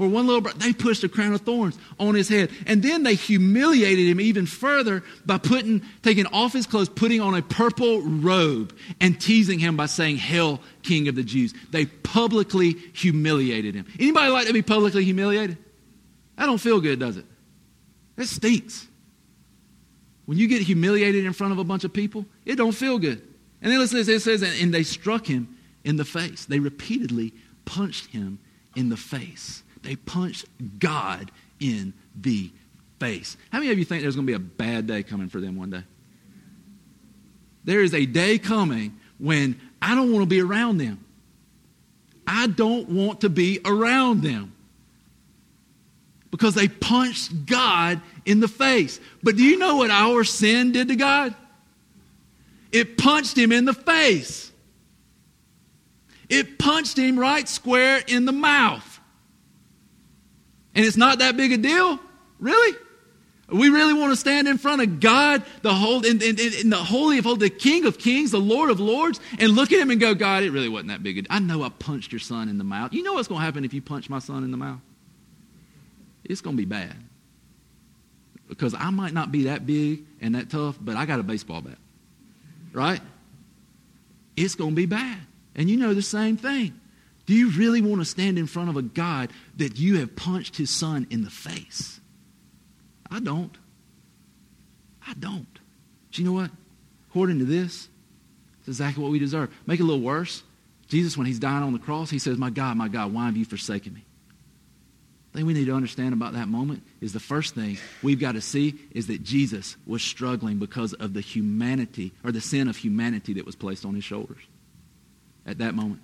For one little briar, they pushed a crown of thorns on his head. And then they humiliated him even further by putting, taking off his clothes, putting on a purple robe, and teasing him by saying, Hail, King of the Jews. They publicly humiliated him. Anybody like to be publicly humiliated? That don't feel good, does it? That stinks. When you get humiliated in front of a bunch of people, it don't feel good. And then listen, it says, and they struck him in the face. They repeatedly punched him in the face. They punched God in the face. How many of you think there's going to be a bad day coming for them one day? There is a day coming when I don't want to be around them. I don't want to be around them because they punched God in the face. But do you know what our sin did to God? It punched him in the face. It punched him right square in the mouth. And it's not that big a deal? Really? We really want to stand in front of God, the whole, in, in, in the Holy of Holies, the King of Kings, the Lord of Lords, and look at him and go, God, it really wasn't that big a deal. I know I punched your son in the mouth. You know what's going to happen if you punch my son in the mouth? it's going to be bad. Because I might not be that big and that tough, but I got a baseball bat. Right? It's going to be bad. And you know the same thing. Do you really want to stand in front of a God that you have punched his son in the face? I don't. I don't. But you know what? According to this, it's exactly what we deserve. Make it a little worse. Jesus, when he's dying on the cross, he says, My God, my God, why have you forsaken me? The thing we need to understand about that moment is the first thing we've got to see is that Jesus was struggling because of the humanity or the sin of humanity that was placed on his shoulders at that moment.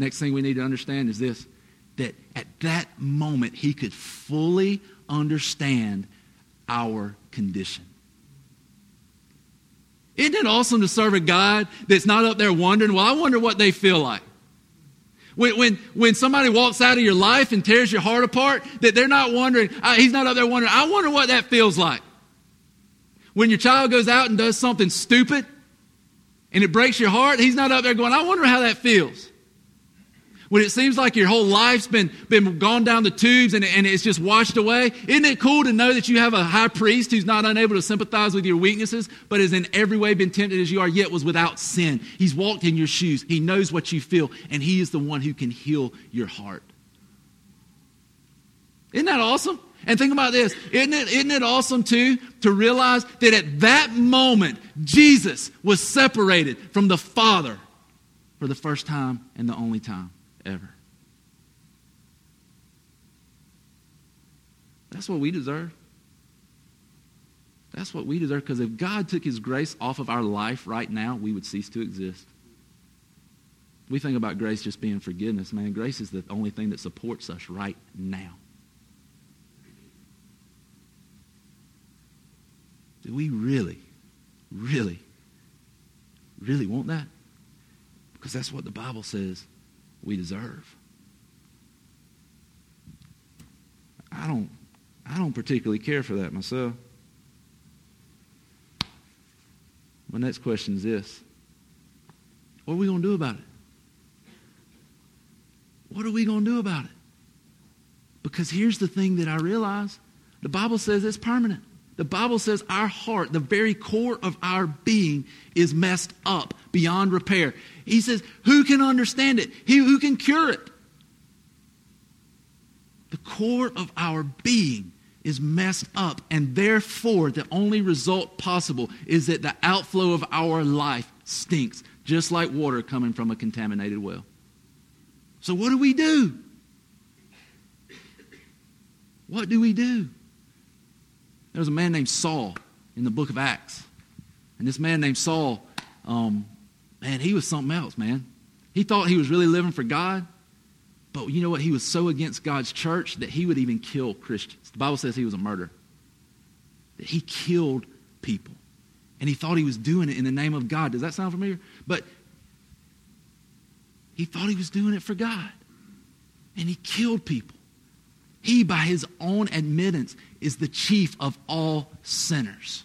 Next thing we need to understand is this that at that moment he could fully understand our condition. Isn't it awesome to serve a God that's not up there wondering, well, I wonder what they feel like? When, when, when somebody walks out of your life and tears your heart apart, that they're not wondering, uh, he's not up there wondering, I wonder what that feels like. When your child goes out and does something stupid and it breaks your heart, he's not up there going, I wonder how that feels when it seems like your whole life's been, been gone down the tubes and, and it's just washed away, isn't it cool to know that you have a high priest who's not unable to sympathize with your weaknesses, but has in every way been tempted as you are, yet was without sin? He's walked in your shoes. He knows what you feel, and he is the one who can heal your heart. Isn't that awesome? And think about this. Isn't it, isn't it awesome, too, to realize that at that moment, Jesus was separated from the Father for the first time and the only time ever. That's what we deserve. That's what we deserve because if God took his grace off of our life right now, we would cease to exist. We think about grace just being forgiveness. Man, grace is the only thing that supports us right now. Do we really, really, really want that? Because that's what the Bible says we deserve. I don't, I don't particularly care for that myself. My next question is this What are we going to do about it? What are we going to do about it? Because here's the thing that I realize the Bible says it's permanent. The Bible says our heart, the very core of our being, is messed up beyond repair. He says, Who can understand it? He who can cure it. The core of our being is messed up, and therefore, the only result possible is that the outflow of our life stinks, just like water coming from a contaminated well. So, what do we do? What do we do? There was a man named Saul in the book of Acts. And this man named Saul, um, man, he was something else, man. He thought he was really living for God. But you know what? He was so against God's church that he would even kill Christians. The Bible says he was a murderer. That he killed people. And he thought he was doing it in the name of God. Does that sound familiar? But he thought he was doing it for God. And he killed people. He, by his own admittance, is the chief of all sinners.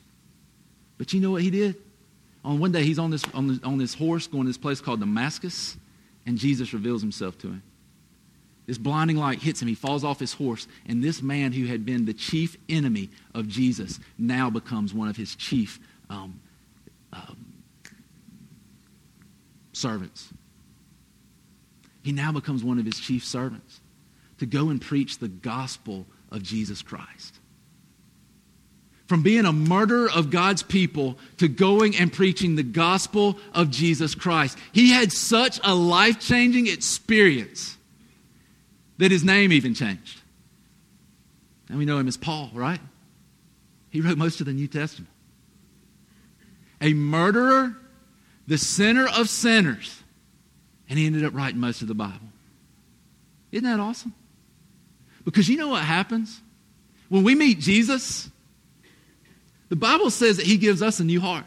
But you know what he did? On one day, he's on this, on, this, on this horse going to this place called Damascus, and Jesus reveals himself to him. This blinding light hits him. He falls off his horse. And this man who had been the chief enemy of Jesus now becomes one of his chief um, um, servants. He now becomes one of his chief servants to go and preach the gospel of Jesus Christ. From being a murderer of God's people to going and preaching the gospel of Jesus Christ. He had such a life changing experience that his name even changed. And we know him as Paul, right? He wrote most of the New Testament. A murderer, the sinner of sinners, and he ended up writing most of the Bible. Isn't that awesome? Because you know what happens? When we meet Jesus, the Bible says that he gives us a new heart.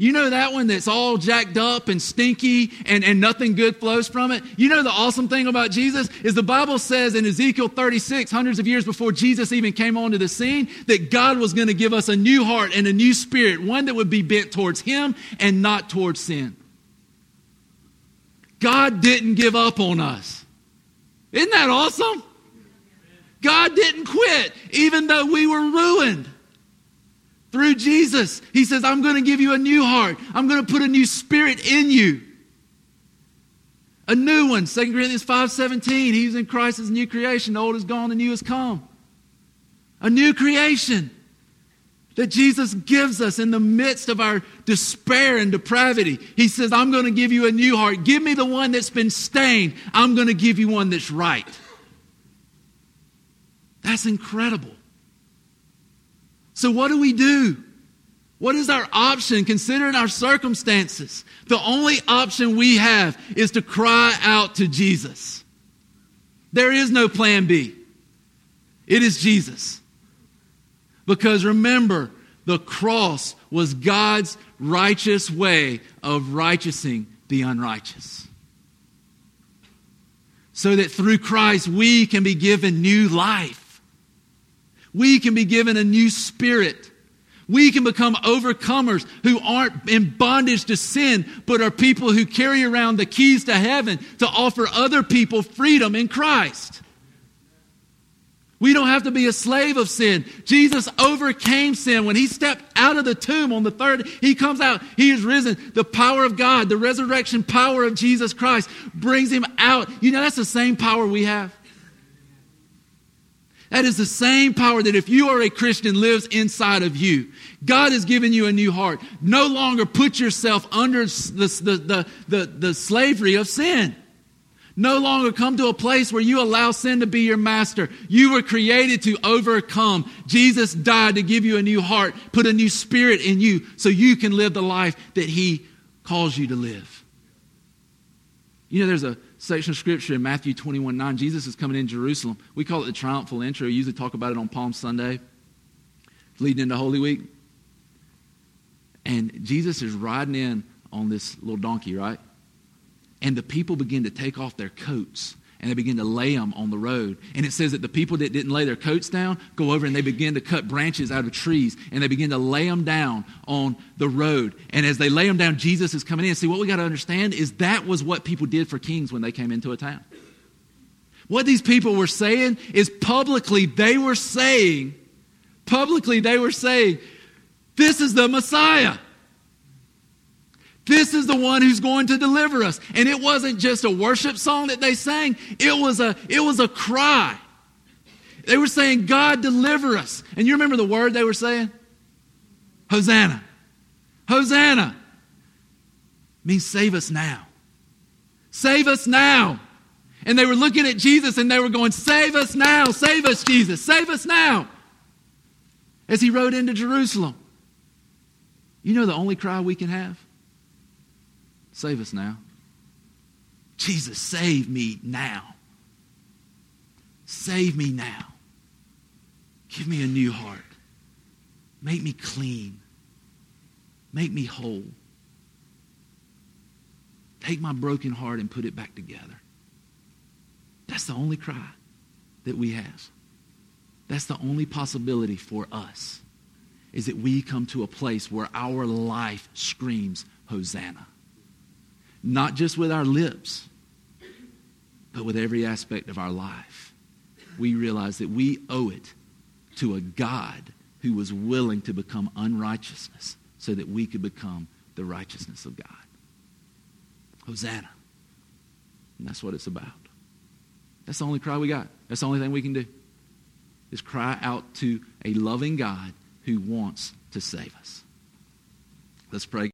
You know that one that's all jacked up and stinky and, and nothing good flows from it? You know the awesome thing about Jesus is the Bible says in Ezekiel 36, hundreds of years before Jesus even came onto the scene, that God was going to give us a new heart and a new spirit, one that would be bent towards him and not towards sin. God didn't give up on us. Isn't that awesome? God didn't quit, even though we were ruined. Through Jesus, He says, I'm going to give you a new heart. I'm going to put a new spirit in you. A new one. 2 Corinthians 5.17, He's in Christ as new creation. The old is gone, the new has come. A new creation that Jesus gives us in the midst of our despair and depravity. He says, I'm going to give you a new heart. Give me the one that's been stained. I'm going to give you one that's right. That's incredible. So, what do we do? What is our option considering our circumstances? The only option we have is to cry out to Jesus. There is no plan B. It is Jesus. Because remember, the cross was God's righteous way of righteousing the unrighteous so that through Christ we can be given new life. We can be given a new spirit. We can become overcomers who aren't in bondage to sin, but are people who carry around the keys to heaven to offer other people freedom in Christ. We don't have to be a slave of sin. Jesus overcame sin. When he stepped out of the tomb on the third, he comes out. He is risen. The power of God, the resurrection power of Jesus Christ brings him out. You know, that's the same power we have. That is the same power that if you are a Christian lives inside of you. God has given you a new heart. No longer put yourself under the, the, the, the, slavery of sin no longer come to a place where you allow sin to be your master. You were created to overcome. Jesus died to give you a new heart, put a new spirit in you so you can live the life that He calls you to live. You know, there's a section of scripture in Matthew 21 9. Jesus is coming in Jerusalem. We call it the triumphal entry. We usually talk about it on Palm Sunday, leading into Holy Week. And Jesus is riding in on this little donkey, right? And the people begin to take off their coats and they begin to lay them on the road. And it says that the people that didn't lay their coats down go over and they begin to cut branches out of trees and they begin to lay them down on the road. And as they lay them down, Jesus is coming in. See, what we got to understand is that was what people did for kings when they came into a town. What these people were saying is publicly, they were saying, publicly, they were saying, this is the Messiah. This is the one who's going to deliver us. And it wasn't just a worship song that they sang, it was a, it was a cry. They were saying, God, deliver us. And you remember the word they were saying? Hosanna. Hosanna means save us now. Save us now. And they were looking at Jesus and they were going, Save us now, save us, Jesus, save us now. As he rode into Jerusalem. You know the only cry we can have? Save us now. Jesus, save me now. Save me now. Give me a new heart. Make me clean. Make me whole. Take my broken heart and put it back together. That's the only cry that we have. That's the only possibility for us is that we come to a place where our life screams Hosanna not just with our lips, but with every aspect of our life. We realize that we owe it to a God who was willing to become unrighteousness so that we could become the righteousness of God. Hosanna. And that's what it's about. That's the only cry we got. That's the only thing we can do. Is cry out to a loving God who wants to save us. Let's pray.